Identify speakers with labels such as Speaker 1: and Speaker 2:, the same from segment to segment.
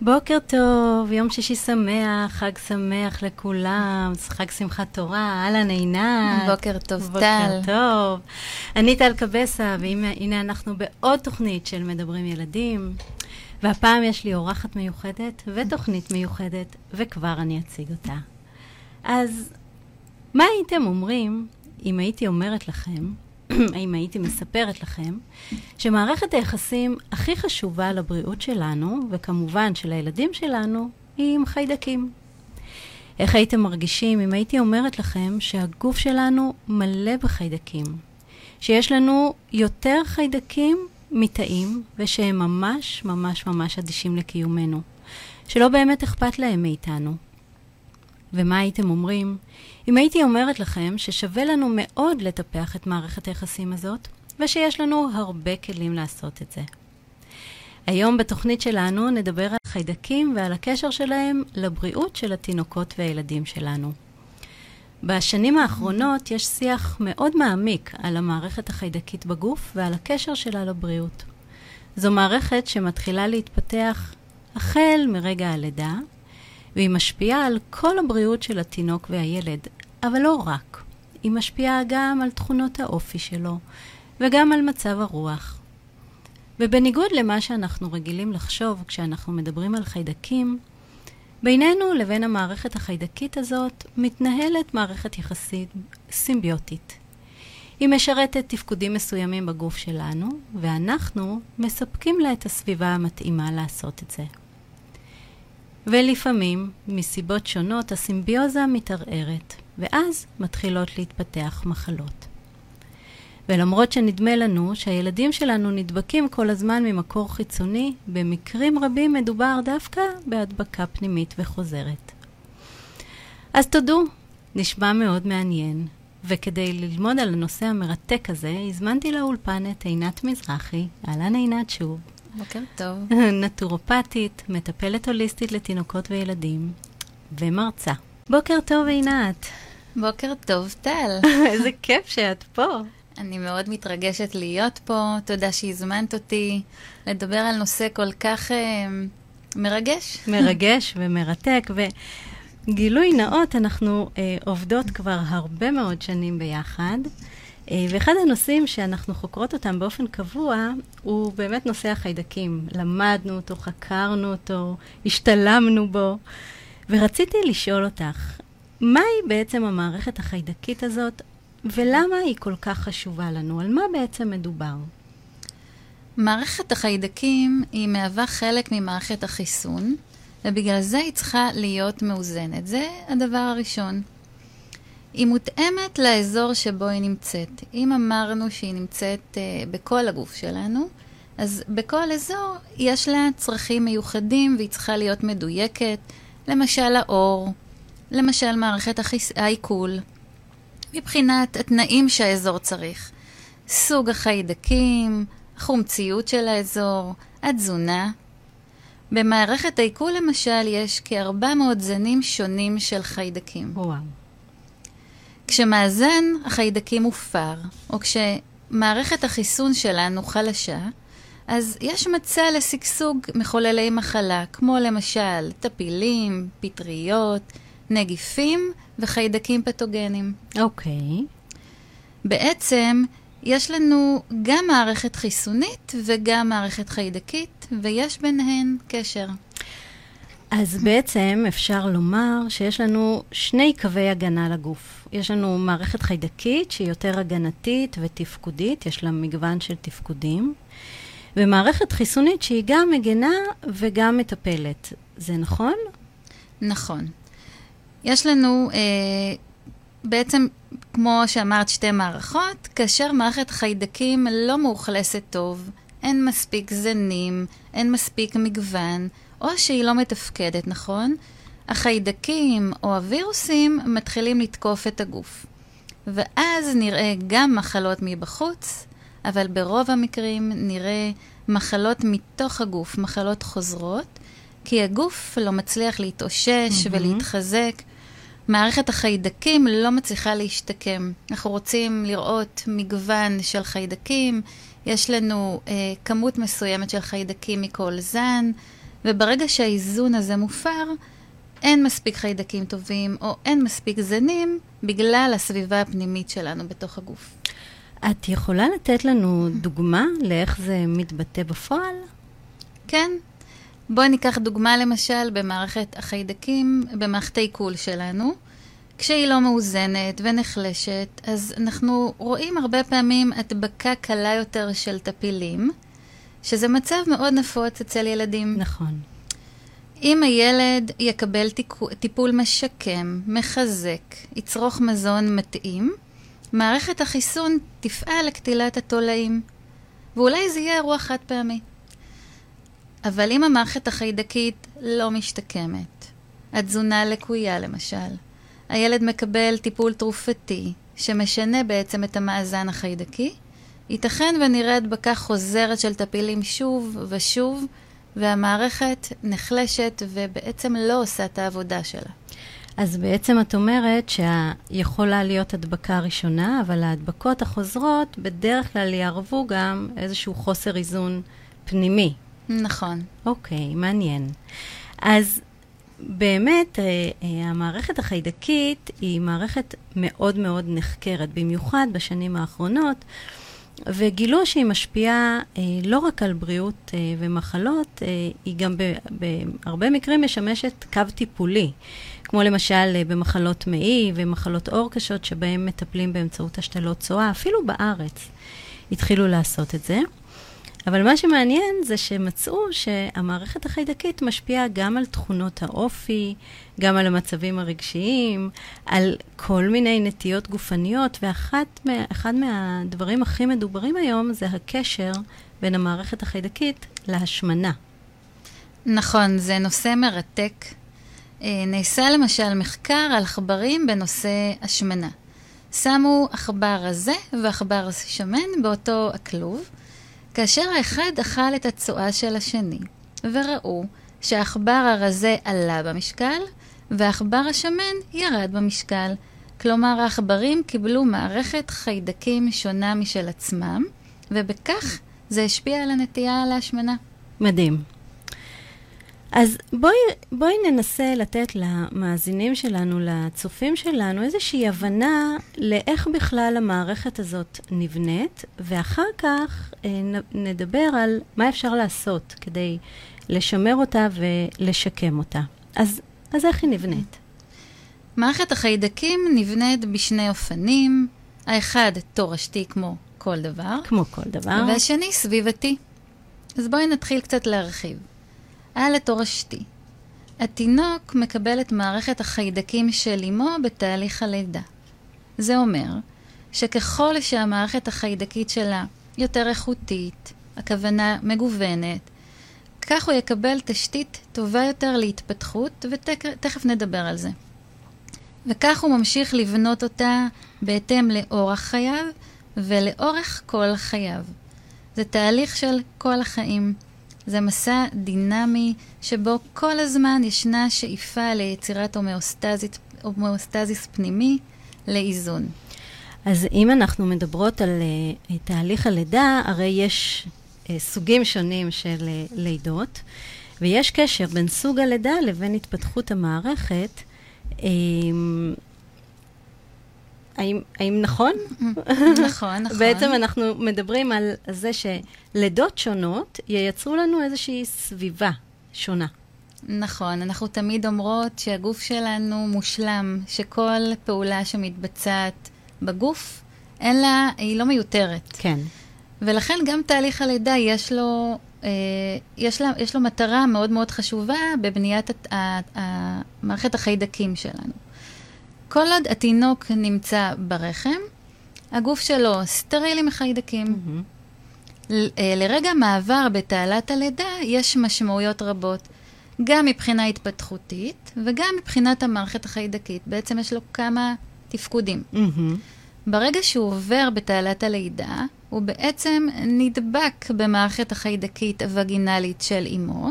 Speaker 1: בוקר טוב, יום שישי שמח, חג שמח לכולם, חג שמחת תורה, אהלן עינת.
Speaker 2: בוקר טוב, טל.
Speaker 1: בוקר טוב. אני טל קבסה, והנה אנחנו בעוד תוכנית של מדברים ילדים, והפעם יש לי אורחת מיוחדת ותוכנית מיוחדת, וכבר אני אציג אותה. אז מה הייתם אומרים אם הייתי אומרת לכם אם הייתי מספרת לכם, שמערכת היחסים הכי חשובה לבריאות שלנו, וכמובן של הילדים שלנו, היא עם חיידקים. איך הייתם מרגישים אם הייתי אומרת לכם שהגוף שלנו מלא בחיידקים, שיש לנו יותר חיידקים מתאים, ושהם ממש ממש ממש אדישים לקיומנו, שלא באמת אכפת להם מאיתנו. ומה הייתם אומרים אם הייתי אומרת לכם ששווה לנו מאוד לטפח את מערכת היחסים הזאת, ושיש לנו הרבה כלים לעשות את זה. היום בתוכנית שלנו נדבר על חיידקים ועל הקשר שלהם לבריאות של התינוקות והילדים שלנו. בשנים האחרונות יש שיח מאוד מעמיק על המערכת החיידקית בגוף ועל הקשר שלה לבריאות. זו מערכת שמתחילה להתפתח החל מרגע הלידה, והיא משפיעה על כל הבריאות של התינוק והילד, אבל לא רק. היא משפיעה גם על תכונות האופי שלו, וגם על מצב הרוח. ובניגוד למה שאנחנו רגילים לחשוב כשאנחנו מדברים על חיידקים, בינינו לבין המערכת החיידקית הזאת מתנהלת מערכת יחסית סימביוטית. היא משרתת תפקודים מסוימים בגוף שלנו, ואנחנו מספקים לה את הסביבה המתאימה לעשות את זה. ולפעמים, מסיבות שונות, הסימביוזה מתערערת, ואז מתחילות להתפתח מחלות. ולמרות שנדמה לנו שהילדים שלנו נדבקים כל הזמן ממקור חיצוני, במקרים רבים מדובר דווקא בהדבקה פנימית וחוזרת. אז תודו, נשמע מאוד מעניין, וכדי ללמוד על הנושא המרתק הזה, הזמנתי לאולפן את עינת מזרחי, אהלן עינת שוב.
Speaker 2: בוקר טוב.
Speaker 1: נטורופטית, מטפלת הוליסטית לתינוקות וילדים, ומרצה. בוקר טוב, עינת.
Speaker 2: בוקר טוב, טל.
Speaker 1: איזה כיף שאת פה.
Speaker 2: אני מאוד מתרגשת להיות פה, תודה שהזמנת אותי לדבר על נושא כל כך אה, מרגש.
Speaker 1: מרגש ומרתק, וגילוי נאות, אנחנו אה, עובדות כבר הרבה מאוד שנים ביחד. אה, ואחד הנושאים שאנחנו חוקרות אותם באופן קבוע, הוא באמת נושא החיידקים. למדנו אותו, חקרנו אותו, השתלמנו בו, ורציתי לשאול אותך, מהי בעצם המערכת החיידקית הזאת, ולמה היא כל כך חשובה לנו? על מה בעצם מדובר?
Speaker 2: מערכת החיידקים היא מהווה חלק ממערכת החיסון, ובגלל זה היא צריכה להיות מאוזנת. זה הדבר הראשון. היא מותאמת לאזור שבו היא נמצאת. אם אמרנו שהיא נמצאת uh, בכל הגוף שלנו, אז בכל אזור יש לה צרכים מיוחדים והיא צריכה להיות מדויקת, למשל האור, למשל מערכת החיס... העיכול, מבחינת התנאים שהאזור צריך, סוג החיידקים, החומציות של האזור, התזונה. במערכת העיכול למשל יש כ-400 זנים שונים של חיידקים.
Speaker 1: וואו.
Speaker 2: כשמאזן החיידקים מופר, או כשמערכת החיסון שלנו חלשה, אז יש מצע לשגשוג מחוללי מחלה, כמו למשל טפילים, פטריות, נגיפים וחיידקים פתוגנים.
Speaker 1: אוקיי. Okay.
Speaker 2: בעצם, יש לנו גם מערכת חיסונית וגם מערכת חיידקית, ויש ביניהן קשר.
Speaker 1: אז בעצם אפשר לומר שיש לנו שני קווי הגנה לגוף. יש לנו מערכת חיידקית שהיא יותר הגנתית ותפקודית, יש לה מגוון של תפקודים, ומערכת חיסונית שהיא גם מגנה וגם מטפלת. זה נכון?
Speaker 2: נכון. יש לנו אה, בעצם, כמו שאמרת, שתי מערכות, כאשר מערכת חיידקים לא מאוכלסת טוב, אין מספיק זנים, אין מספיק מגוון, או שהיא לא מתפקדת נכון, החיידקים או הווירוסים מתחילים לתקוף את הגוף. ואז נראה גם מחלות מבחוץ, אבל ברוב המקרים נראה מחלות מתוך הגוף, מחלות חוזרות, כי הגוף לא מצליח להתאושש mm-hmm. ולהתחזק. מערכת החיידקים לא מצליחה להשתקם. אנחנו רוצים לראות מגוון של חיידקים, יש לנו אה, כמות מסוימת של חיידקים מכל זן, וברגע שהאיזון הזה מופר, אין מספיק חיידקים טובים או אין מספיק זנים בגלל הסביבה הפנימית שלנו בתוך הגוף.
Speaker 1: את יכולה לתת לנו דוגמה לאיך זה מתבטא בפועל?
Speaker 2: כן. בואי ניקח דוגמה למשל במערכת החיידקים, במערכת העיכול שלנו. כשהיא לא מאוזנת ונחלשת, אז אנחנו רואים הרבה פעמים הדבקה קלה יותר של טפילים, שזה מצב מאוד נפוץ אצל ילדים.
Speaker 1: נכון.
Speaker 2: אם הילד יקבל טיפול משקם, מחזק, יצרוך מזון מתאים, מערכת החיסון תפעל לקטילת התולעים, ואולי זה יהיה אירוע חד פעמי. אבל אם המערכת החיידקית לא משתקמת, התזונה לקויה למשל, הילד מקבל טיפול תרופתי שמשנה בעצם את המאזן החיידקי, ייתכן ונראה הדבקה חוזרת של טפילים שוב ושוב, והמערכת נחלשת ובעצם לא עושה את העבודה שלה.
Speaker 1: אז בעצם את אומרת שיכולה להיות הדבקה ראשונה, אבל ההדבקות החוזרות בדרך כלל יערבו גם איזשהו חוסר איזון פנימי.
Speaker 2: נכון.
Speaker 1: אוקיי, מעניין. אז באמת, אה, אה, המערכת החיידקית היא מערכת מאוד מאוד נחקרת, במיוחד בשנים האחרונות, וגילו שהיא משפיעה אה, לא רק על בריאות ומחלות, היא גם בהרבה מקרים משמשת קו טיפולי, כמו למשל במחלות מעי ומחלות עור קשות, שבהם מטפלים באמצעות השתלות צואה, אפילו בארץ התחילו לעשות את זה. אבל מה שמעניין זה שמצאו שהמערכת החיידקית משפיעה גם על תכונות האופי, גם על המצבים הרגשיים, על כל מיני נטיות גופניות, ואחד מהדברים הכי מדוברים היום זה הקשר בין המערכת החיידקית להשמנה.
Speaker 2: נכון, זה נושא מרתק. אה, נעשה למשל מחקר על עכברים בנושא השמנה. שמו עכבר רזה ועכבר שמן באותו הכלוב, כאשר האחד אכל את הצואה של השני, וראו שהעכבר הרזה עלה במשקל, והעכבר השמן ירד במשקל. כלומר, העכברים קיבלו מערכת חיידקים שונה משל עצמם, ובכך זה השפיע על הנטייה להשמנה.
Speaker 1: מדהים. אז בואי, בואי ננסה לתת למאזינים שלנו, לצופים שלנו, איזושהי הבנה לאיך בכלל המערכת הזאת נבנית, ואחר כך אה, נדבר על מה אפשר לעשות כדי לשמר אותה ולשקם אותה. אז, אז איך היא נבנית?
Speaker 2: מערכת החיידקים נבנית בשני אופנים, האחד תורשתי כמו כל דבר.
Speaker 1: כמו כל דבר.
Speaker 2: והשני סביבתי. אז בואי נתחיל קצת להרחיב. על התורשתי. התינוק מקבל את מערכת החיידקים של אמו בתהליך הלידה. זה אומר שככל שהמערכת החיידקית שלה יותר איכותית, הכוונה מגוונת, כך הוא יקבל תשתית טובה יותר להתפתחות, ותכף נדבר על זה. וכך הוא ממשיך לבנות אותה בהתאם לאורח חייו ולאורך כל חייו. זה תהליך של כל החיים. זה מסע דינמי שבו כל הזמן ישנה שאיפה ליצירת הומאוסטזיס פנימי לאיזון.
Speaker 1: אז אם אנחנו מדברות על uh, תהליך הלידה, הרי יש uh, סוגים שונים של uh, לידות, ויש קשר בין סוג הלידה לבין התפתחות המערכת. Um, האם, האם נכון?
Speaker 2: נכון, נכון.
Speaker 1: בעצם אנחנו מדברים על זה שלידות שונות ייצרו לנו איזושהי סביבה שונה.
Speaker 2: נכון, אנחנו תמיד אומרות שהגוף שלנו מושלם, שכל פעולה שמתבצעת בגוף, אין לה, היא לא מיותרת.
Speaker 1: כן.
Speaker 2: ולכן גם תהליך הלידה יש לו, אה, יש, לה, יש לו מטרה מאוד מאוד חשובה בבניית מערכת החיידקים שלנו. כל עוד התינוק נמצא ברחם, הגוף שלו סטרילי מחיידקים. Mm-hmm. לרגע מעבר בתעלת הלידה יש משמעויות רבות, גם מבחינה התפתחותית וגם מבחינת המערכת החיידקית. בעצם יש לו כמה תפקודים. Mm-hmm. ברגע שהוא עובר בתעלת הלידה, הוא בעצם נדבק במערכת החיידקית הווגינלית של אמו,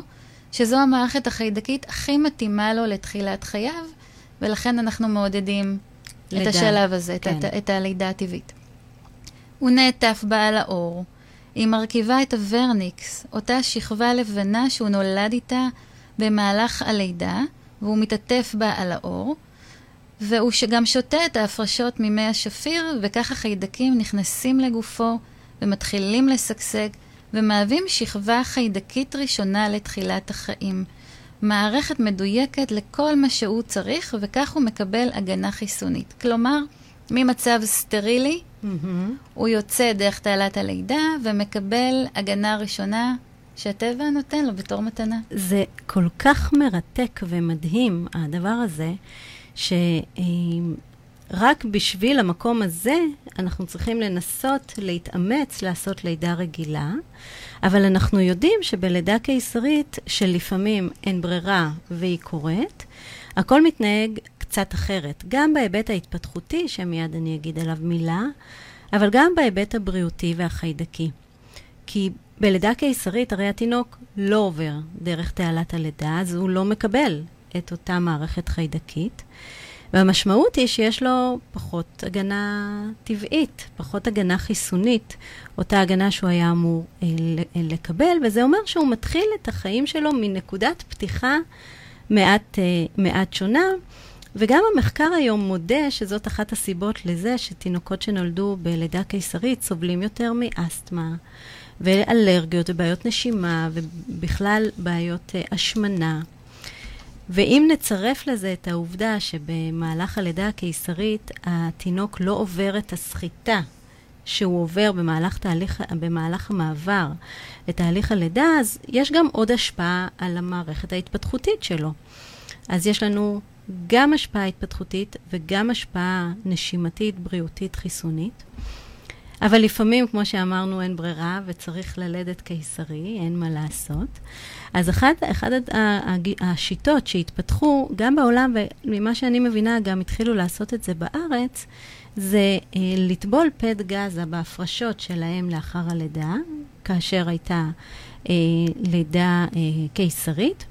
Speaker 2: שזו המערכת החיידקית הכי מתאימה לו לתחילת חייו, ולכן אנחנו מעודדים לידה. את השלב הזה, כן. את, את הלידה הטבעית. הוא נעטף בה על האור, היא מרכיבה את הוורניקס, אותה שכבה לבנה שהוא נולד איתה במהלך הלידה, והוא מתעטף בה על האור, והוא גם שותה את ההפרשות ממי השפיר, וכך החיידקים נכנסים לגופו ומתחילים לשגשג, ומהווים שכבה חיידקית ראשונה לתחילת החיים. מערכת מדויקת לכל מה שהוא צריך, וכך הוא מקבל הגנה חיסונית. כלומר, ממצב סטרילי, mm-hmm. הוא יוצא דרך תעלת הלידה ומקבל הגנה ראשונה שהטבע נותן לו בתור מתנה.
Speaker 1: זה כל כך מרתק ומדהים, הדבר הזה, שרק בשביל המקום הזה אנחנו צריכים לנסות להתאמץ לעשות לידה רגילה, אבל אנחנו יודעים שבלידה קיסרית, שלפעמים אין ברירה והיא קורית, הכל מתנהג קצת אחרת, גם בהיבט ההתפתחותי, שמיד אני אגיד עליו מילה, אבל גם בהיבט הבריאותי והחיידקי. כי בלידה קיסרית הרי התינוק לא עובר דרך תעלת הלידה, אז הוא לא מקבל את אותה מערכת חיידקית. והמשמעות היא שיש לו פחות הגנה טבעית, פחות הגנה חיסונית, אותה הגנה שהוא היה אמור אה, לקבל, וזה אומר שהוא מתחיל את החיים שלו מנקודת פתיחה מעט, אה, מעט שונה. וגם המחקר היום מודה שזאת אחת הסיבות לזה שתינוקות שנולדו בלידה קיסרית סובלים יותר מאסתמה, ואלרגיות ובעיות נשימה, ובכלל בעיות uh, השמנה. ואם נצרף לזה את העובדה שבמהלך הלידה הקיסרית התינוק לא עובר את הסחיטה שהוא עובר במהלך, תהליך, במהלך המעבר לתהליך הלידה, אז יש גם עוד השפעה על המערכת ההתפתחותית שלו. אז יש לנו גם השפעה התפתחותית וגם השפעה נשימתית, בריאותית, חיסונית. אבל לפעמים, כמו שאמרנו, אין ברירה וצריך ללדת קיסרי, אין מה לעשות. אז אחת, אחת השיטות שהתפתחו, גם בעולם, וממה שאני מבינה, גם התחילו לעשות את זה בארץ, זה אה, לטבול פד גזה בהפרשות שלהם לאחר הלידה, כאשר הייתה אה, לידה אה, קיסרית.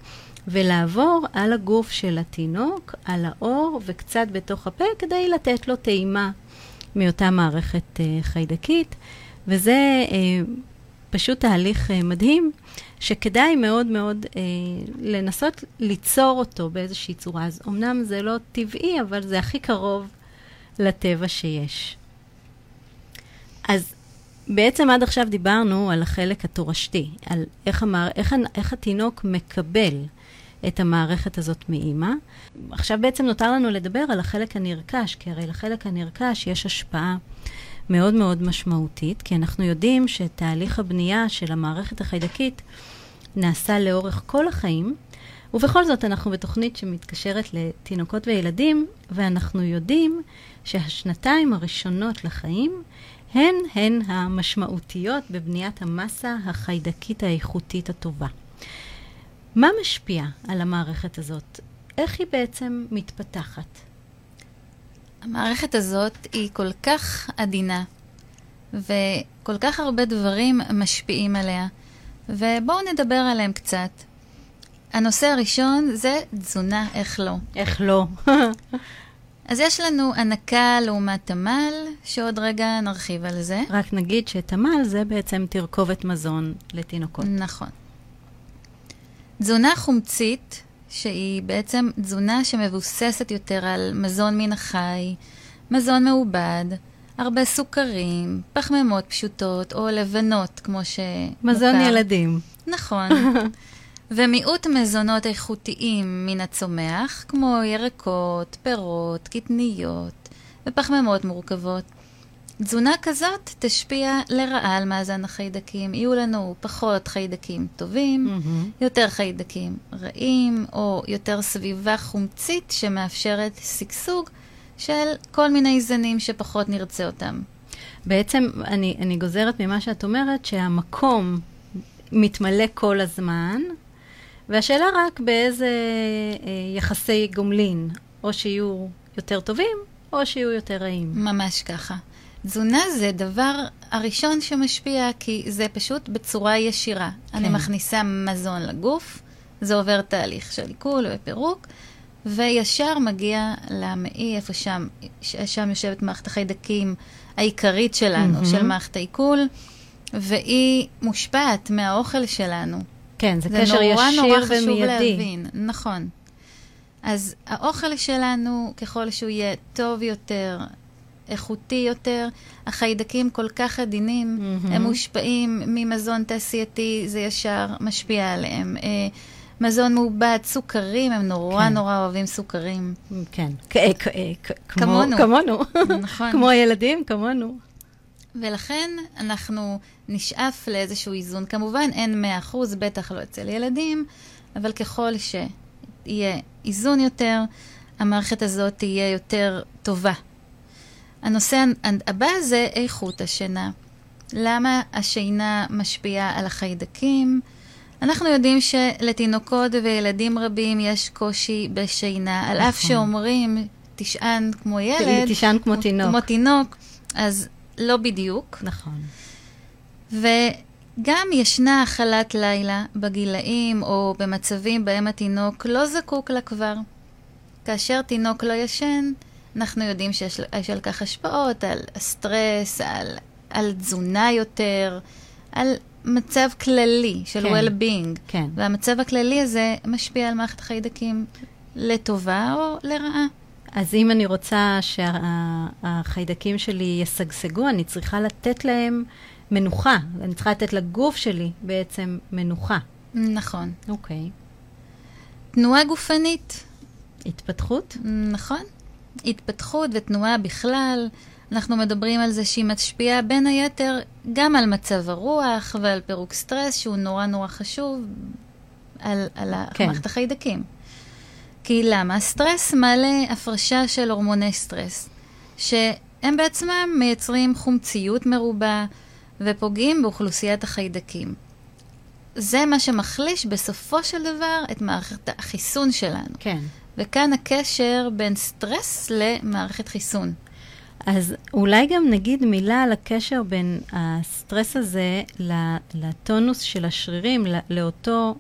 Speaker 1: ולעבור על הגוף של התינוק, על האור וקצת בתוך הפה, כדי לתת לו טעימה מאותה מערכת uh, חיידקית. וזה uh, פשוט תהליך uh, מדהים, שכדאי מאוד מאוד לנסות ליצור אותו באיזושהי צורה. אז אמנם זה לא טבעי, אבל זה הכי קרוב לטבע שיש. אז בעצם עד עכשיו דיברנו על החלק התורשתי, על איך, המער, איך, איך התינוק מקבל את המערכת הזאת מאימא. עכשיו בעצם נותר לנו לדבר על החלק הנרכש, כי הרי לחלק הנרכש יש השפעה מאוד מאוד משמעותית, כי אנחנו יודעים שתהליך הבנייה של המערכת החיידקית נעשה לאורך כל החיים, ובכל זאת אנחנו בתוכנית שמתקשרת לתינוקות וילדים, ואנחנו יודעים שהשנתיים הראשונות לחיים הן הן המשמעותיות בבניית המסה החיידקית האיכותית הטובה. מה משפיע על המערכת הזאת? איך היא בעצם מתפתחת?
Speaker 2: המערכת הזאת היא כל כך עדינה, וכל כך הרבה דברים משפיעים עליה, ובואו נדבר עליהם קצת. הנושא הראשון זה תזונה, איך לא.
Speaker 1: איך לא.
Speaker 2: אז יש לנו הנקה לעומת תמ"ל, שעוד רגע נרחיב על זה.
Speaker 1: רק נגיד שתמ"ל זה בעצם תרכובת מזון לתינוקות.
Speaker 2: נכון. תזונה חומצית, שהיא בעצם תזונה שמבוססת יותר על מזון מן החי, מזון מעובד, הרבה סוכרים, פחמימות פשוטות או לבנות, כמו שמוכר.
Speaker 1: מזון ילדים.
Speaker 2: נכון. ומיעוט מזונות איכותיים מן הצומח, כמו ירקות, פירות, קטניות ופחמימות מורכבות. תזונה כזאת תשפיע לרעה על מאזן החיידקים. יהיו לנו פחות חיידקים טובים, mm-hmm. יותר חיידקים רעים, או יותר סביבה חומצית שמאפשרת שגשוג של כל מיני זנים שפחות נרצה אותם.
Speaker 1: בעצם אני, אני גוזרת ממה שאת אומרת שהמקום מתמלא כל הזמן, והשאלה רק באיזה אה, יחסי גומלין, או שיהיו יותר טובים, או שיהיו יותר רעים.
Speaker 2: ממש ככה. תזונה זה דבר הראשון שמשפיע, כי זה פשוט בצורה ישירה. כן. אני מכניסה מזון לגוף, זה עובר תהליך של עיכול ופירוק, וישר מגיע למעי, איפה שם, שם יושבת מערכת החיידקים העיקרית שלנו, mm-hmm. של מערכת העיכול, והיא מושפעת מהאוכל שלנו.
Speaker 1: כן, זה,
Speaker 2: זה
Speaker 1: קשר
Speaker 2: נורא
Speaker 1: ישיר
Speaker 2: נורא חשוב
Speaker 1: ומיידי.
Speaker 2: להבין, נכון. אז האוכל שלנו, ככל שהוא יהיה טוב יותר, איכותי יותר, החיידקים כל כך עדינים,
Speaker 1: מהמם.
Speaker 2: הם מושפעים ממזון תעשייתי, זה ישר משפיע עליהם. אה, מזון מעובד, סוכרים, הם נורא
Speaker 1: כן.
Speaker 2: נורא אוהבים סוכרים.
Speaker 1: כן, כ- כ- כ- כמו-
Speaker 2: כמונו.
Speaker 1: כמונו.
Speaker 2: נכון.
Speaker 1: כמו הילדים, כמונו.
Speaker 2: ולכן אנחנו נשאף לאיזשהו איזון. כמובן, אין 100%, בטח לא אצל ילדים, אבל ככל שיהיה איזון יותר, המערכת הזאת תהיה יותר טובה. הנושא הבא זה איכות השינה. למה השינה משפיעה על החיידקים? אנחנו יודעים שלתינוקות וילדים רבים יש קושי בשינה, על אף
Speaker 1: נכון.
Speaker 2: שאומרים, תשען כמו ילד,
Speaker 1: תישן כמו תינוק.
Speaker 2: כמו תינוק, אז לא בדיוק.
Speaker 1: נכון.
Speaker 2: וגם ישנה אכלת לילה בגילאים או במצבים בהם התינוק לא זקוק לה כבר. כאשר תינוק לא ישן, אנחנו יודעים שיש יש על כך השפעות, על הסטרס, על, על תזונה יותר, על מצב כללי של
Speaker 1: כן.
Speaker 2: well-being.
Speaker 1: כן.
Speaker 2: והמצב הכללי הזה משפיע על מערכת החיידקים לטובה או לרעה.
Speaker 1: אז אם אני רוצה שהחיידקים שלי ישגשגו, אני צריכה לתת להם מנוחה. אני צריכה לתת לגוף שלי בעצם מנוחה.
Speaker 2: נכון.
Speaker 1: אוקיי.
Speaker 2: תנועה גופנית,
Speaker 1: התפתחות?
Speaker 2: נכון. התפתחות ותנועה בכלל, אנחנו מדברים על זה שהיא משפיעה בין היתר גם על מצב הרוח ועל פירוק סטרס, שהוא נורא נורא חשוב, על, על
Speaker 1: כן.
Speaker 2: מערכת החיידקים. כי למה? סטרס מעלה הפרשה של הורמוני סטרס, שהם בעצמם מייצרים חומציות מרובה ופוגעים באוכלוסיית החיידקים. זה מה שמחליש בסופו של דבר את מערכת החיסון שלנו.
Speaker 1: כן.
Speaker 2: וכאן הקשר בין סטרס למערכת חיסון.
Speaker 1: אז אולי גם נגיד מילה על הקשר בין הסטרס הזה לטונוס של השרירים, לאותו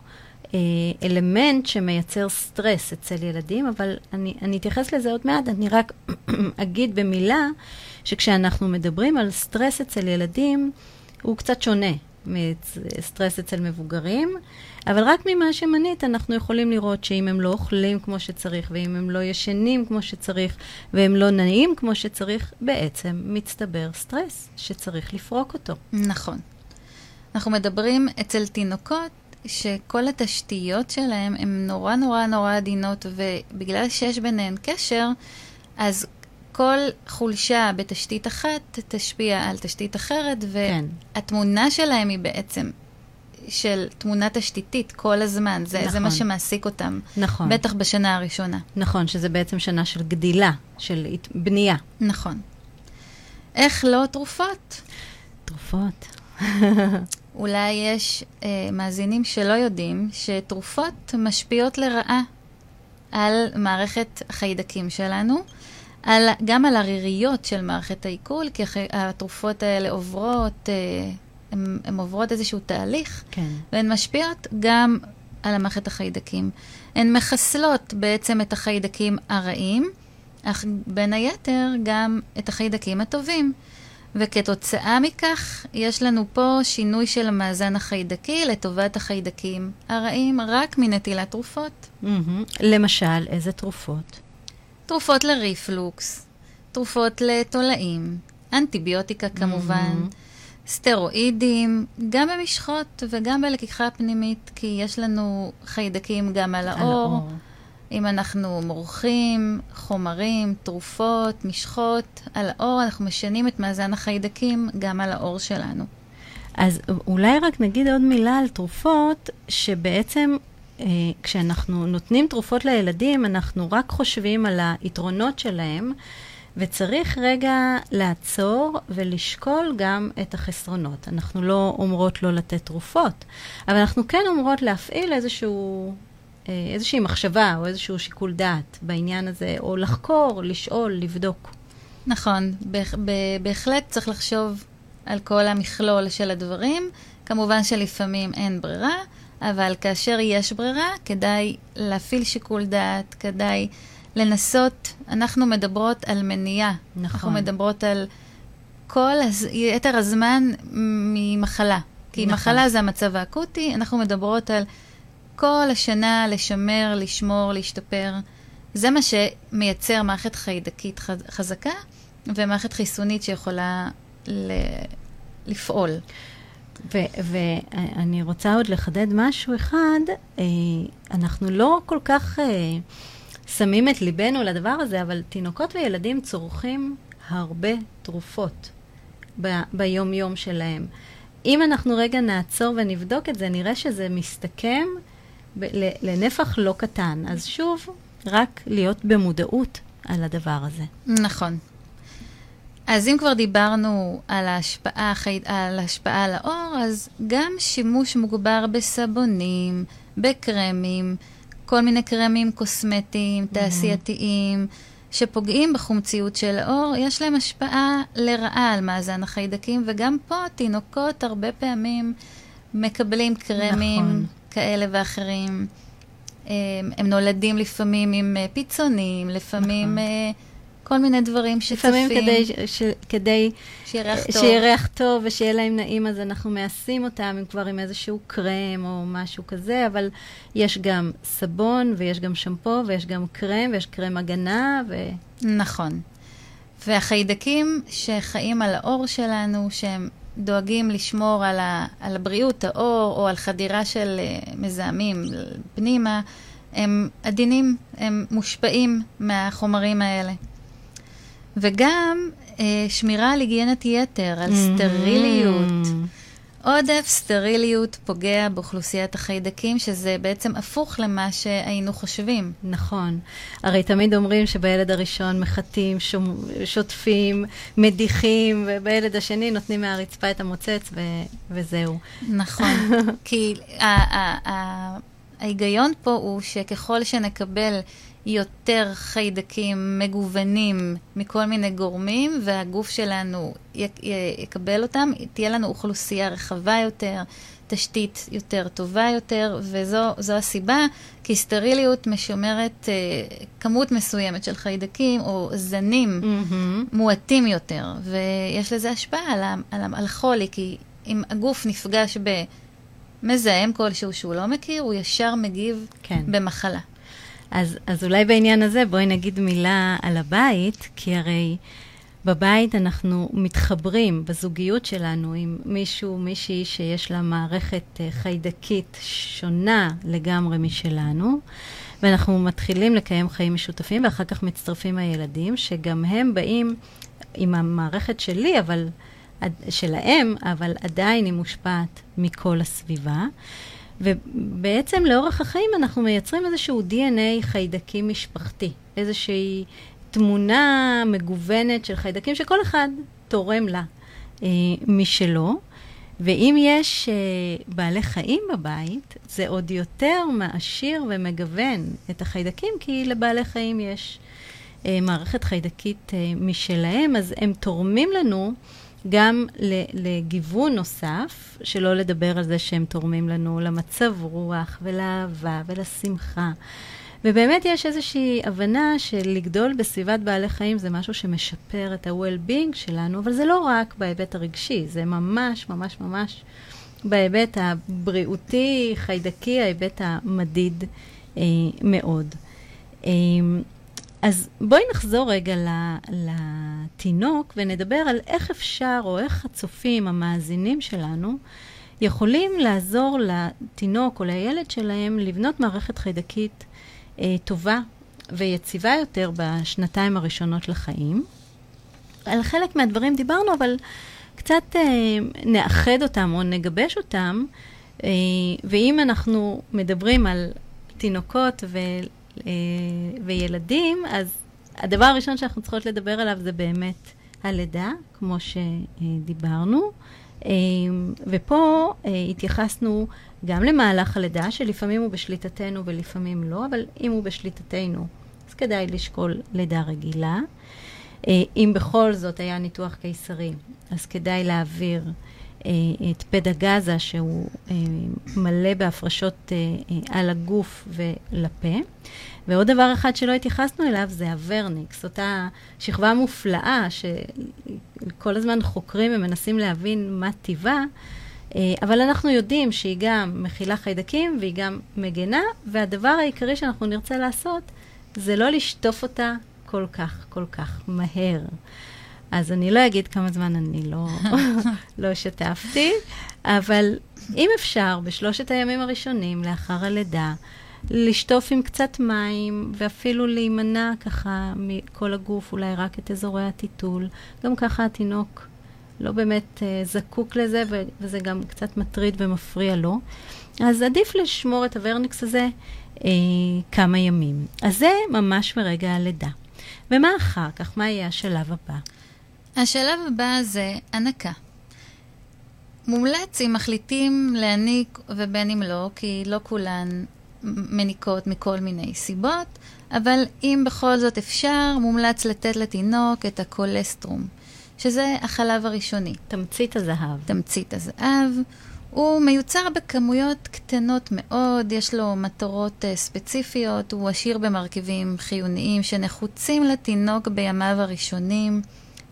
Speaker 1: אה, אלמנט שמייצר סטרס אצל ילדים, אבל אני, אני אתייחס לזה עוד מעט, אני רק אגיד במילה שכשאנחנו מדברים על סטרס אצל ילדים, הוא קצת שונה מסטרס אצל מבוגרים, אבל רק ממה שמנית אנחנו יכולים לראות שאם הם לא אוכלים כמו שצריך, ואם הם לא ישנים כמו שצריך, והם לא נעים כמו שצריך, בעצם מצטבר סטרס שצריך לפרוק אותו.
Speaker 2: נכון. אנחנו מדברים אצל תינוקות שכל התשתיות שלהם הן נורא נורא נורא עדינות, ובגלל שיש ביניהן קשר, אז כל חולשה בתשתית אחת תשפיע על תשתית אחרת,
Speaker 1: כן.
Speaker 2: והתמונה שלהם היא בעצם של תמונה תשתיתית כל הזמן. זה, זה
Speaker 1: נכון.
Speaker 2: מה שמעסיק אותם,
Speaker 1: נכון.
Speaker 2: בטח בשנה הראשונה.
Speaker 1: נכון, שזה בעצם שנה של גדילה, של הת- בנייה.
Speaker 2: נכון. איך לא תרופות?
Speaker 1: תרופות.
Speaker 2: אולי יש אה, מאזינים שלא יודעים שתרופות משפיעות לרעה על מערכת החיידקים שלנו, על, גם על הריריות של מערכת העיכול, כי התרופות האלה עוברות, אה, הן עוברות איזשהו תהליך,
Speaker 1: כן.
Speaker 2: והן משפיעות גם על המערכת החיידקים. הן מחסלות בעצם את החיידקים הרעים, אך בין היתר גם את החיידקים הטובים. וכתוצאה מכך, יש לנו פה שינוי של המאזן החיידקי לטובת החיידקים הרעים רק מנטילת תרופות.
Speaker 1: מהמם. למשל, איזה תרופות?
Speaker 2: תרופות לריפלוקס, תרופות לתולעים, אנטיביוטיקה כמובן,
Speaker 1: מהמם.
Speaker 2: סטרואידים, גם במשחות וגם בלקיחה פנימית, כי יש לנו חיידקים גם על
Speaker 1: על
Speaker 2: העור.
Speaker 1: האור.
Speaker 2: אם אנחנו מורחים חומרים, תרופות, משחות על העור, אנחנו משנים את מאזן החיידקים גם על העור שלנו.
Speaker 1: אז אולי רק נגיד עוד מילה על תרופות, שבעצם אה, כשאנחנו נותנים תרופות לילדים, אנחנו רק חושבים על היתרונות שלהם, וצריך רגע לעצור ולשקול גם את החסרונות. אנחנו לא אומרות לא לתת תרופות, אבל אנחנו כן אומרות להפעיל איזשהו, אה, איזושהי מחשבה או איזשהו שיקול דעת בעניין הזה, או לחקור, לשאול, לבדוק.
Speaker 2: נכון, בהח- בהחלט צריך לחשוב על כל המכלול של הדברים. כמובן שלפעמים אין ברירה, אבל כאשר יש ברירה, כדאי להפעיל שיקול דעת, כדאי לנסות, אנחנו מדברות על מניעה.
Speaker 1: נכון.
Speaker 2: אנחנו מדברות על כל הז... יתר הזמן ממחלה. כי
Speaker 1: נכון.
Speaker 2: מחלה זה המצב האקוטי, אנחנו מדברות על כל השנה לשמר, לשמור, להשתפר. זה מה שמייצר מערכת חיידקית חז... חזקה ומערכת חיסונית שיכולה ל... לפעול.
Speaker 1: ואני רוצה עוד לחדד משהו אחד, אה, אנחנו לא כל כך אה, שמים את ליבנו לדבר הזה, אבל תינוקות וילדים צורכים הרבה תרופות ב- ביום-יום שלהם. אם אנחנו רגע נעצור ונבדוק את זה, נראה שזה מסתכם ב- לנפח לא קטן. אז שוב, רק להיות במודעות על הדבר הזה.
Speaker 2: נכון. אז אם כבר דיברנו על ההשפעה, על ההשפעה על האור, אז גם שימוש מוגבר בסבונים, בקרמים, כל מיני קרמים קוסמטיים, תעשייתיים, שפוגעים בחומציות של האור, יש להם השפעה לרעה על מאזן החיידקים, וגם פה תינוקות הרבה פעמים מקבלים קרמים
Speaker 1: נכון.
Speaker 2: כאלה ואחרים. הם, הם נולדים לפעמים עם אה, פיצונים, לפעמים
Speaker 1: נכון.
Speaker 2: אה, כל מיני דברים שצופים.
Speaker 1: לפעמים כדי, ש, כדי
Speaker 2: שירח טוב.
Speaker 1: שיהיה ריח טוב ושיהיה להם נעים, אז אנחנו מאסים אותם עם כבר עם איזשהו קרם או משהו כזה, אבל יש גם סבון ויש גם שמפו ויש גם קרם ויש קרם הגנה ו...
Speaker 2: נכון. והחיידקים שחיים על האור שלנו, שהם דואגים לשמור על, ה, על הבריאות האור או על חדירה של uh, מזהמים פנימה, הם עדינים, הם מושפעים מהחומרים האלה. וגם uh, שמירה על היגיינת יתר, על סטריליות. עודף סטריליות פוגע באוכלוסיית החיידקים, שזה בעצם הפוך למה שהיינו חושבים.
Speaker 1: נכון. הרי תמיד אומרים שבילד הראשון מחטאים, שום- שוטפים, מדיחים, ובילד השני נותנים מהרצפה את המוצץ ו- וזהו.
Speaker 2: נכון. כי ההיגיון פה הוא שככל שנקבל יותר חיידקים מגוונים מכל מיני גורמים, והגוף שלנו י- י- יקבל אותם, תהיה לנו אוכלוסייה רחבה יותר, תשתית יותר טובה יותר, וזו הסיבה, כי סטריליות משומרת אה, כמות מסוימת של חיידקים או זנים
Speaker 1: מהמם.
Speaker 2: מועטים יותר, ויש לזה השפעה על, ה- על, ה- על החולי, כי אם הגוף נפגש במזהם כלשהו שהוא לא מכיר, הוא ישר מגיב
Speaker 1: כן.
Speaker 2: במחלה.
Speaker 1: אז, אז אולי בעניין הזה בואי נגיד מילה על הבית, כי הרי בבית אנחנו מתחברים בזוגיות שלנו עם מישהו, מישהי שיש לה מערכת אה, חיידקית שונה לגמרי משלנו, ואנחנו מתחילים לקיים חיים משותפים, ואחר כך מצטרפים הילדים, שגם הם באים עם המערכת שלי, אבל... שלהם, אבל עדיין היא מושפעת מכל הסביבה. ובעצם לאורך החיים אנחנו מייצרים איזשהו DNA חיידקי משפחתי, איזושהי תמונה מגוונת של חיידקים שכל אחד תורם לה אה, משלו. ואם יש אה, בעלי חיים בבית, זה עוד יותר מעשיר ומגוון את החיידקים, כי לבעלי חיים יש אה, מערכת חיידקית אה, משלהם, אז הם תורמים לנו גם לגיוון נוסף, שלא לדבר על זה שהם תורמים לנו למצב רוח ולאהבה ולשמחה. ובאמת יש איזושהי הבנה שלגדול בסביבת בעלי חיים זה משהו שמשפר את ה-well-being שלנו, אבל זה לא רק בהיבט הרגשי, זה ממש ממש ממש בהיבט הבריאותי, חיידקי, ההיבט המדיד אה, מאוד. אה, אז בואי נחזור רגע לתינוק ונדבר על איך אפשר, או איך הצופים, המאזינים שלנו, יכולים לעזור לתינוק או לילד שלהם לבנות מערכת חיידקית אה, טובה ויציבה יותר בשנתיים הראשונות לחיים. על חלק מהדברים דיברנו, אבל קצת אה, נאחד אותם או נגבש אותם, אה, ואם אנחנו מדברים על תינוקות ו, וילדים, אז הדבר הראשון שאנחנו צריכות לדבר עליו זה באמת הלידה, כמו שדיברנו. אה, ופה אה, התייחסנו גם למהלך הלידה, שלפעמים הוא בשליטתנו ולפעמים לא, אבל אם הוא בשליטתנו, אז כדאי לשקול לידה רגילה. אה, אם בכל זאת היה ניתוח קיסרי, אז כדאי להעביר אה, את פדגזה, שהוא אה, מלא בהפרשות אה, על הגוף ולפה. ועוד דבר אחד שלא התייחסנו אליו זה הוורניקס, אותה שכבה מופלאה שכל הזמן חוקרים ומנסים להבין מה טיבה, אבל אנחנו יודעים שהיא גם מכילה חיידקים והיא גם מגנה, והדבר העיקרי שאנחנו נרצה לעשות זה לא לשטוף אותה כל כך, כל כך מהר. אז אני לא אגיד כמה זמן אני לא, לא שתפתי, אבל אם אפשר, בשלושת הימים הראשונים לאחר הלידה, לשטוף עם קצת מים, ואפילו להימנע ככה מכל הגוף, אולי רק את אזורי הטיטול. גם ככה התינוק לא באמת uh, זקוק לזה, ו- וזה גם קצת מטריד ומפריע לו. אז עדיף לשמור את הוורניקס הזה uh, כמה ימים. אז זה ממש מרגע הלידה. ומה אחר כך? מה יהיה השלב הבא?
Speaker 2: השלב הבא זה הנקה. מומלץ אם מחליטים להניק ובין אם לא, כי לא כולן מניקות מכל מיני סיבות, אבל אם בכל זאת אפשר, מומלץ לתת לתינוק את הקולסטרום, שזה החלב הראשוני.
Speaker 1: תמצית הזהב.
Speaker 2: תמצית הזהב. הוא מיוצר בכמויות קטנות מאוד, יש לו מטרות uh, ספציפיות, הוא עשיר במרכיבים חיוניים שנחוצים לתינוק בימיו הראשונים.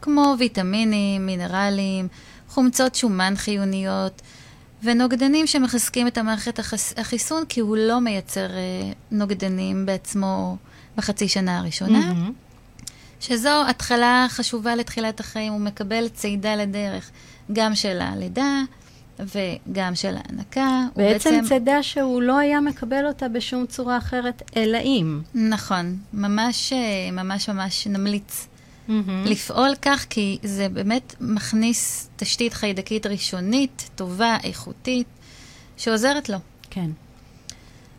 Speaker 2: כמו ויטמינים, מינרלים, חומצות שומן חיוניות ונוגדנים שמחזקים את המערכת החס... החיסון, כי הוא לא מייצר uh, נוגדנים בעצמו בחצי שנה הראשונה. Mm-hmm. שזו התחלה חשובה לתחילת החיים, הוא מקבל צידה לדרך, גם של הלידה וגם של ההנקה.
Speaker 1: בעצם, בעצם צידה שהוא לא היה מקבל אותה בשום צורה אחרת, אלא אם.
Speaker 2: נכון, ממש אה, ממש ממש נמליץ mm-hmm. לפעול כך, כי זה באמת מכניס תשתית חיידקית ראשונית, טובה, איכותית, שעוזרת לו.
Speaker 1: כן.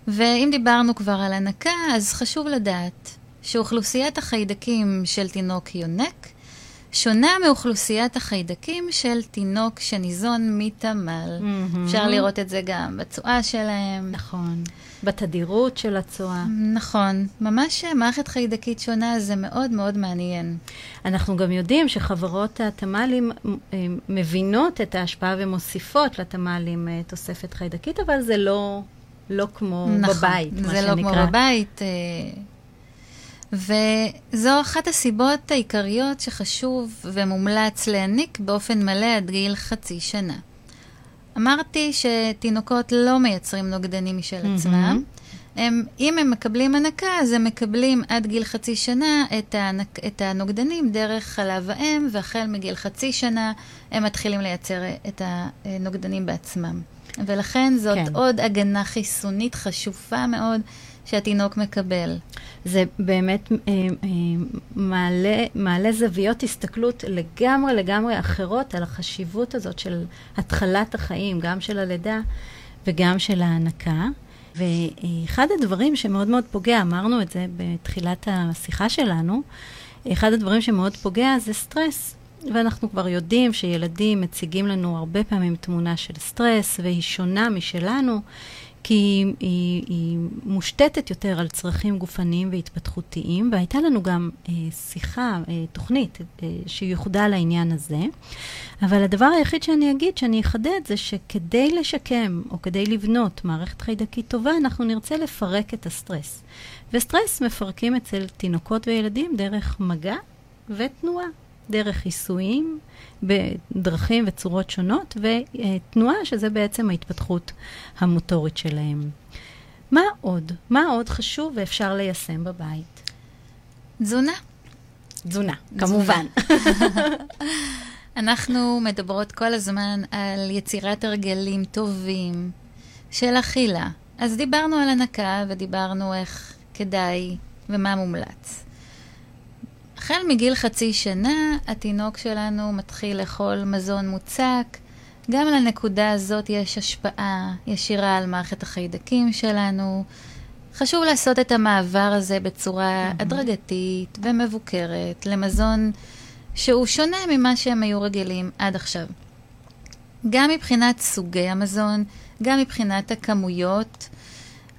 Speaker 2: ואם דיברנו כבר על הנקה, אז חשוב לדעת שאוכלוסיית החיידקים של תינוק יונק שונה מאוכלוסיית החיידקים של תינוק שניזון מתמ"ל. Mm-hmm. אפשר לראות את זה גם בצואה שלהם.
Speaker 1: נכון. בתדירות של הצואה.
Speaker 2: נכון. ממש מערכת חיידקית שונה, זה מאוד מאוד מעניין.
Speaker 1: אנחנו גם יודעים שחברות התמ"לים אה, מבינות את ההשפעה ומוסיפות לתמ"לים אה, תוספת חיידקית, אבל זה לא, לא כמו נכון, בבית, מה שנקרא.
Speaker 2: זה לא כמו בבית. וזו אחת הסיבות העיקריות שחשוב ומומלץ להעניק באופן מלא עד גיל חצי שנה. אמרתי שתינוקות לא מייצרים נוגדנים משל mm-hmm. עצמם. הם, אם הם מקבלים הנקה, אז הם מקבלים עד גיל חצי שנה את, הנק, את הנוגדנים דרך חלב האם, והחל מגיל חצי שנה הם מתחילים לייצר את הנוגדנים בעצמם. ולכן זאת כן. עוד הגנה חיסונית חשובה מאוד שהתינוק מקבל.
Speaker 1: זה באמת אה, אה, מעלה, מעלה זוויות הסתכלות לגמרי לגמרי אחרות על החשיבות הזאת של התחלת החיים, גם של הלידה וגם של ההנקה. ואחד הדברים שמאוד מאוד פוגע, אמרנו את זה בתחילת השיחה שלנו, אחד הדברים שמאוד פוגע זה סטרס. ואנחנו כבר יודעים שילדים מציגים לנו הרבה פעמים תמונה של סטרס, והיא שונה משלנו. כי היא, היא, מושתתת יותר על צרכים גופניים והתפתחותיים, והייתה לנו גם אה, שיחה, אה, תוכנית, אה, שיוחדה לעניין הזה. אבל הדבר היחיד שאני אגיד, שאני אחדד, זה שכדי לשקם או כדי לבנות מערכת חיידקית טובה, אנחנו נרצה לפרק את הסטרס. וסטרס מפרקים אצל תינוקות וילדים דרך מגע ותנועה. דרך עיסויים בדרכים וצורות שונות, ותנועה, שזה בעצם ההתפתחות המוטורית שלהם. מה עוד? מה עוד חשוב ואפשר ליישם בבית?
Speaker 2: תזונה.
Speaker 1: תזונה, כמובן.
Speaker 2: אנחנו מדברות כל הזמן על יצירת הרגלים טובים של אכילה. אז דיברנו על הנקה ודיברנו איך כדאי ומה מומלץ. החל מגיל חצי שנה, התינוק שלנו מתחיל לאכול מזון מוצק. גם לנקודה הזאת יש השפעה ישירה על מערכת החיידקים שלנו. חשוב לעשות את המעבר הזה בצורה mm-hmm. הדרגתית ומבוקרת למזון שהוא שונה ממה שהם היו רגילים עד עכשיו. גם מבחינת סוגי המזון, גם מבחינת הכמויות.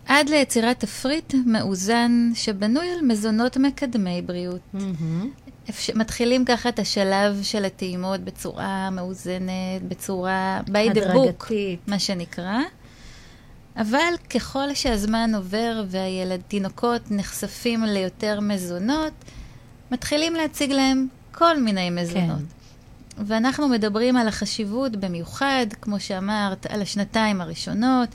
Speaker 2: עד ליצירת תפריט מאוזן שבנוי על מזונות מקדמי בריאות.
Speaker 1: Mm-hmm.
Speaker 2: אפשר, מתחילים ככה את השלב של הטעימות בצורה מאוזנת, בצורה by the book. מה שנקרא. אבל ככל שהזמן עובר והתינוקות נחשפים ליותר מזונות, מתחילים להציג להם כל מיני מזונות.
Speaker 1: כן.
Speaker 2: ואנחנו מדברים על החשיבות במיוחד, כמו שאמרת, על השנתיים הראשונות,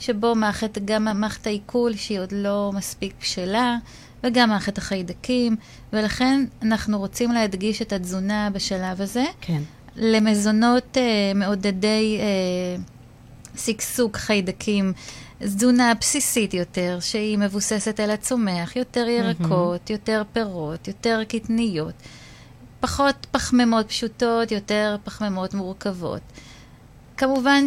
Speaker 2: שבו מערכת, גם מערכת העיכול שהיא עוד לא מספיק בשלה, וגם מערכת החיידקים, ולכן אנחנו רוצים להדגיש את התזונה בשלב הזה.
Speaker 1: כן.
Speaker 2: למזונות אה, מעודדי אה, שגשוג חיידקים, תזונה בסיסית יותר, שהיא מבוססת על הצומח, יותר ירקות, יותר פירות, יותר קטניות, פחות פחמימות פשוטות, יותר פחמימות מורכבות. כמובן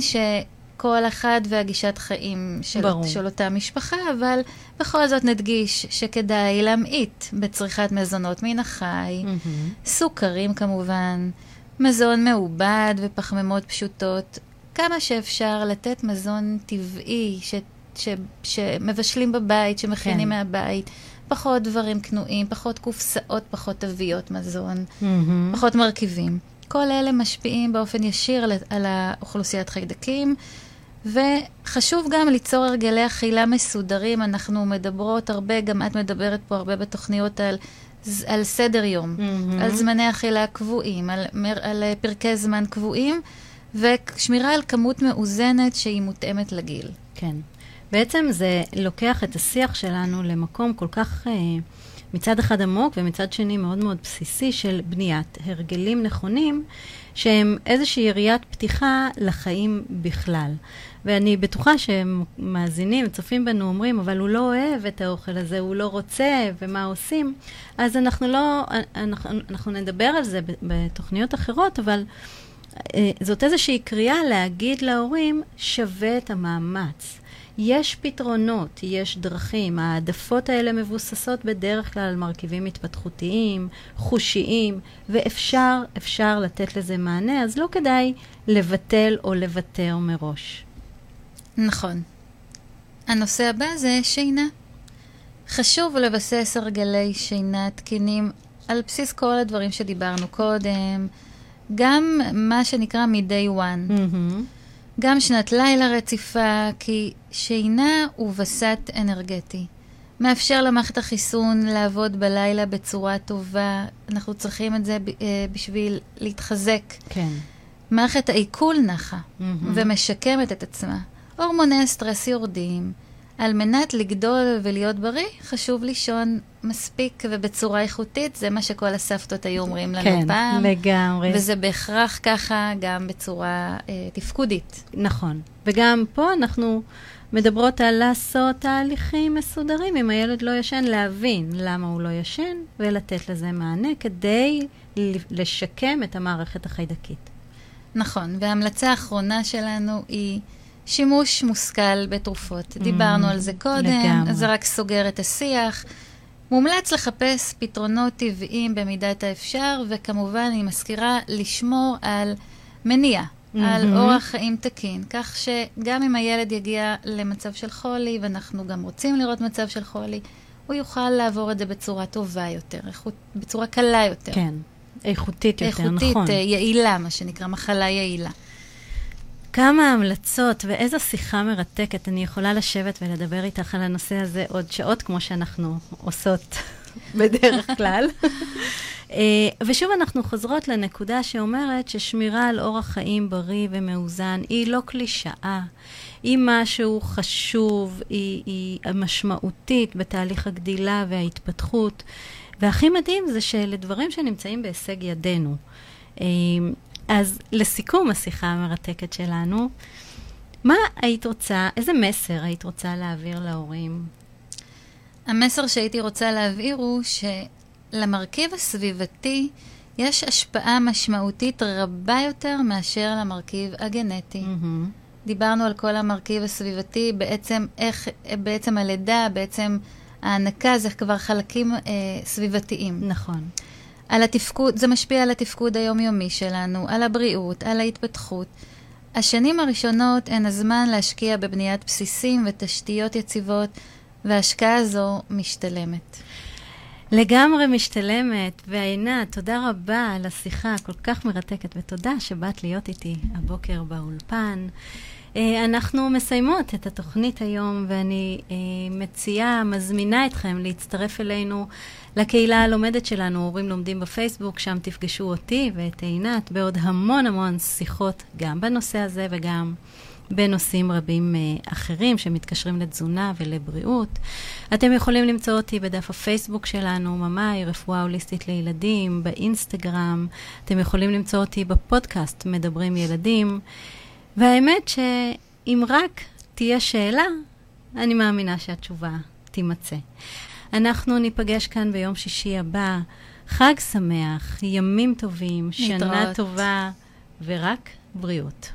Speaker 2: שכל אחד והגישת חיים של,
Speaker 1: ברור.
Speaker 2: של אותה משפחה, אבל בכל זאת נדגיש שכדאי להמעיט בצריכת מזונות מן החי,
Speaker 1: Mm-hmm.
Speaker 2: סוכרים כמובן, מזון מעובד ופחמימות פשוטות, כמה שאפשר לתת מזון טבעי ש, ש, שמבשלים בבית, שמכינים
Speaker 1: כן.
Speaker 2: מהבית, פחות דברים קנויים, פחות קופסאות, פחות תוויות מזון,
Speaker 1: Mm-hmm.
Speaker 2: פחות מרכיבים. כל אלה משפיעים באופן ישיר על- האוכלוסיית חיידקים. וחשוב גם ליצור הרגלי אכילה מסודרים. אנחנו מדברות הרבה, גם את מדברת פה הרבה בתוכניות על, על סדר יום,
Speaker 1: מהמם.
Speaker 2: על זמני אכילה קבועים, על, על פרקי זמן קבועים, ושמירה על כמות מאוזנת שהיא מותאמת לגיל.
Speaker 1: כן. בעצם זה לוקח את השיח שלנו למקום כל כך, אה, מצד אחד עמוק ומצד שני מאוד מאוד בסיסי של בניית הרגלים נכונים, שהם איזושהי יריית פתיחה לחיים בכלל. ואני בטוחה שהם מאזינים, צופים בנו, אומרים, אבל הוא לא אוהב את האוכל הזה, הוא לא רוצה, ומה עושים? אז אנחנו לא, אנחנו, אנחנו נדבר על זה בתוכניות אחרות, אבל אה, זאת איזושהי קריאה להגיד להורים, שווה את המאמץ. יש פתרונות, יש דרכים. העדפות האלה מבוססות בדרך כלל על מרכיבים התפתחותיים, חושיים, ואפשר, אפשר לתת לזה מענה, אז לא כדאי לבטל או לוותר מראש.
Speaker 2: נכון. הנושא הבא זה שינה. חשוב לבסס הרגלי שינה תקינים על בסיס כל הדברים שדיברנו קודם, גם מה שנקרא מ-day one,
Speaker 1: מהמם.
Speaker 2: גם שנת לילה רציפה, כי שינה הוא וסת אנרגטי. מאפשר למערכת החיסון לעבוד בלילה בצורה טובה, אנחנו צריכים את זה אה, בשביל להתחזק.
Speaker 1: כן.
Speaker 2: מערכת העיכול נחה
Speaker 1: מהמם.
Speaker 2: ומשקמת את עצמה. הורמוני הסטרס יורדים. על מנת לגדול ולהיות בריא, חשוב לישון מספיק ובצורה איכותית. זה מה שכל הסבתות היו אומרים לנו
Speaker 1: כן,
Speaker 2: פעם.
Speaker 1: לגמרי.
Speaker 2: וזה בהכרח ככה גם בצורה אה, תפקודית.
Speaker 1: נכון. וגם פה אנחנו מדברות על לעשות תהליכים מסודרים. אם הילד לא ישן, להבין למה הוא לא ישן, ולתת לזה מענה כדי לשקם את המערכת החיידקית.
Speaker 2: נכון, וההמלצה האחרונה שלנו היא שימוש מושכל בתרופות. דיברנו על זה קודם,
Speaker 1: Mm, לגמרי.
Speaker 2: זה רק סוגר את השיח. מומלץ לחפש פתרונות טבעיים במידת האפשר, וכמובן, אני מזכירה לשמור על מניע, על
Speaker 1: מהמם.
Speaker 2: אורח חיים תקין, כך שגם אם הילד יגיע למצב של חולי, ואנחנו גם רוצים לראות מצב של חולי, הוא יוכל לעבור את זה בצורה טובה יותר, איכות, בצורה קלה יותר.
Speaker 1: כן, איכותית יותר,
Speaker 2: איכותית,
Speaker 1: נכון.
Speaker 2: אה, יעילה, מה שנקרא, מחלה יעילה.
Speaker 1: כמה המלצות ואיזו שיחה מרתקת. אני יכולה לשבת ולדבר איתך על הנושא הזה עוד שעות, כמו שאנחנו עושות בדרך כלל. אה, ושוב אנחנו חוזרות לנקודה שאומרת ששמירה על אורח חיים בריא ומאוזן היא לא קלישאה, היא משהו חשוב, היא, היא משמעותית בתהליך הגדילה וההתפתחות. והכי מדהים זה שאלה דברים שנמצאים בהישג ידינו. אז לסיכום השיחה המרתקת שלנו, מה היית רוצה, איזה מסר היית רוצה להעביר להורים?
Speaker 2: המסר שהייתי רוצה להעביר הוא שלמרכיב הסביבתי יש השפעה משמעותית רבה יותר מאשר למרכיב הגנטי.
Speaker 1: מהמם.
Speaker 2: דיברנו על כל המרכיב הסביבתי, בעצם איך, בעצם הלידה, בעצם ההנקה, זה כבר חלקים אה, סביבתיים.
Speaker 1: נכון.
Speaker 2: על התפקוד, זה משפיע על התפקוד היומיומי שלנו, על הבריאות, על ההתפתחות. השנים הראשונות הן הזמן להשקיע בבניית בסיסים ותשתיות יציבות, וההשקעה הזו משתלמת.
Speaker 1: לגמרי משתלמת. ועינת, תודה רבה על השיחה הכל כך מרתקת, ותודה שבאת להיות איתי הבוקר באולפן. אה, אנחנו מסיימות את התוכנית היום, ואני אה, מציעה, מזמינה אתכם להצטרף אלינו לקהילה הלומדת שלנו, הורים לומדים בפייסבוק, שם תפגשו אותי ואת עינת בעוד המון המון שיחות, גם בנושא הזה וגם בנושאים רבים uh, אחרים שמתקשרים לתזונה ולבריאות. אתם יכולים למצוא אותי בדף הפייסבוק שלנו, ממאי, רפואה הוליסטית לילדים, באינסטגרם. אתם יכולים למצוא אותי בפודקאסט מדברים ילדים. והאמת שאם רק תהיה שאלה, אני מאמינה שהתשובה תימצא. אנחנו ניפגש כאן ביום שישי הבא. חג שמח, ימים טובים, שנה טובה ורק בריאות.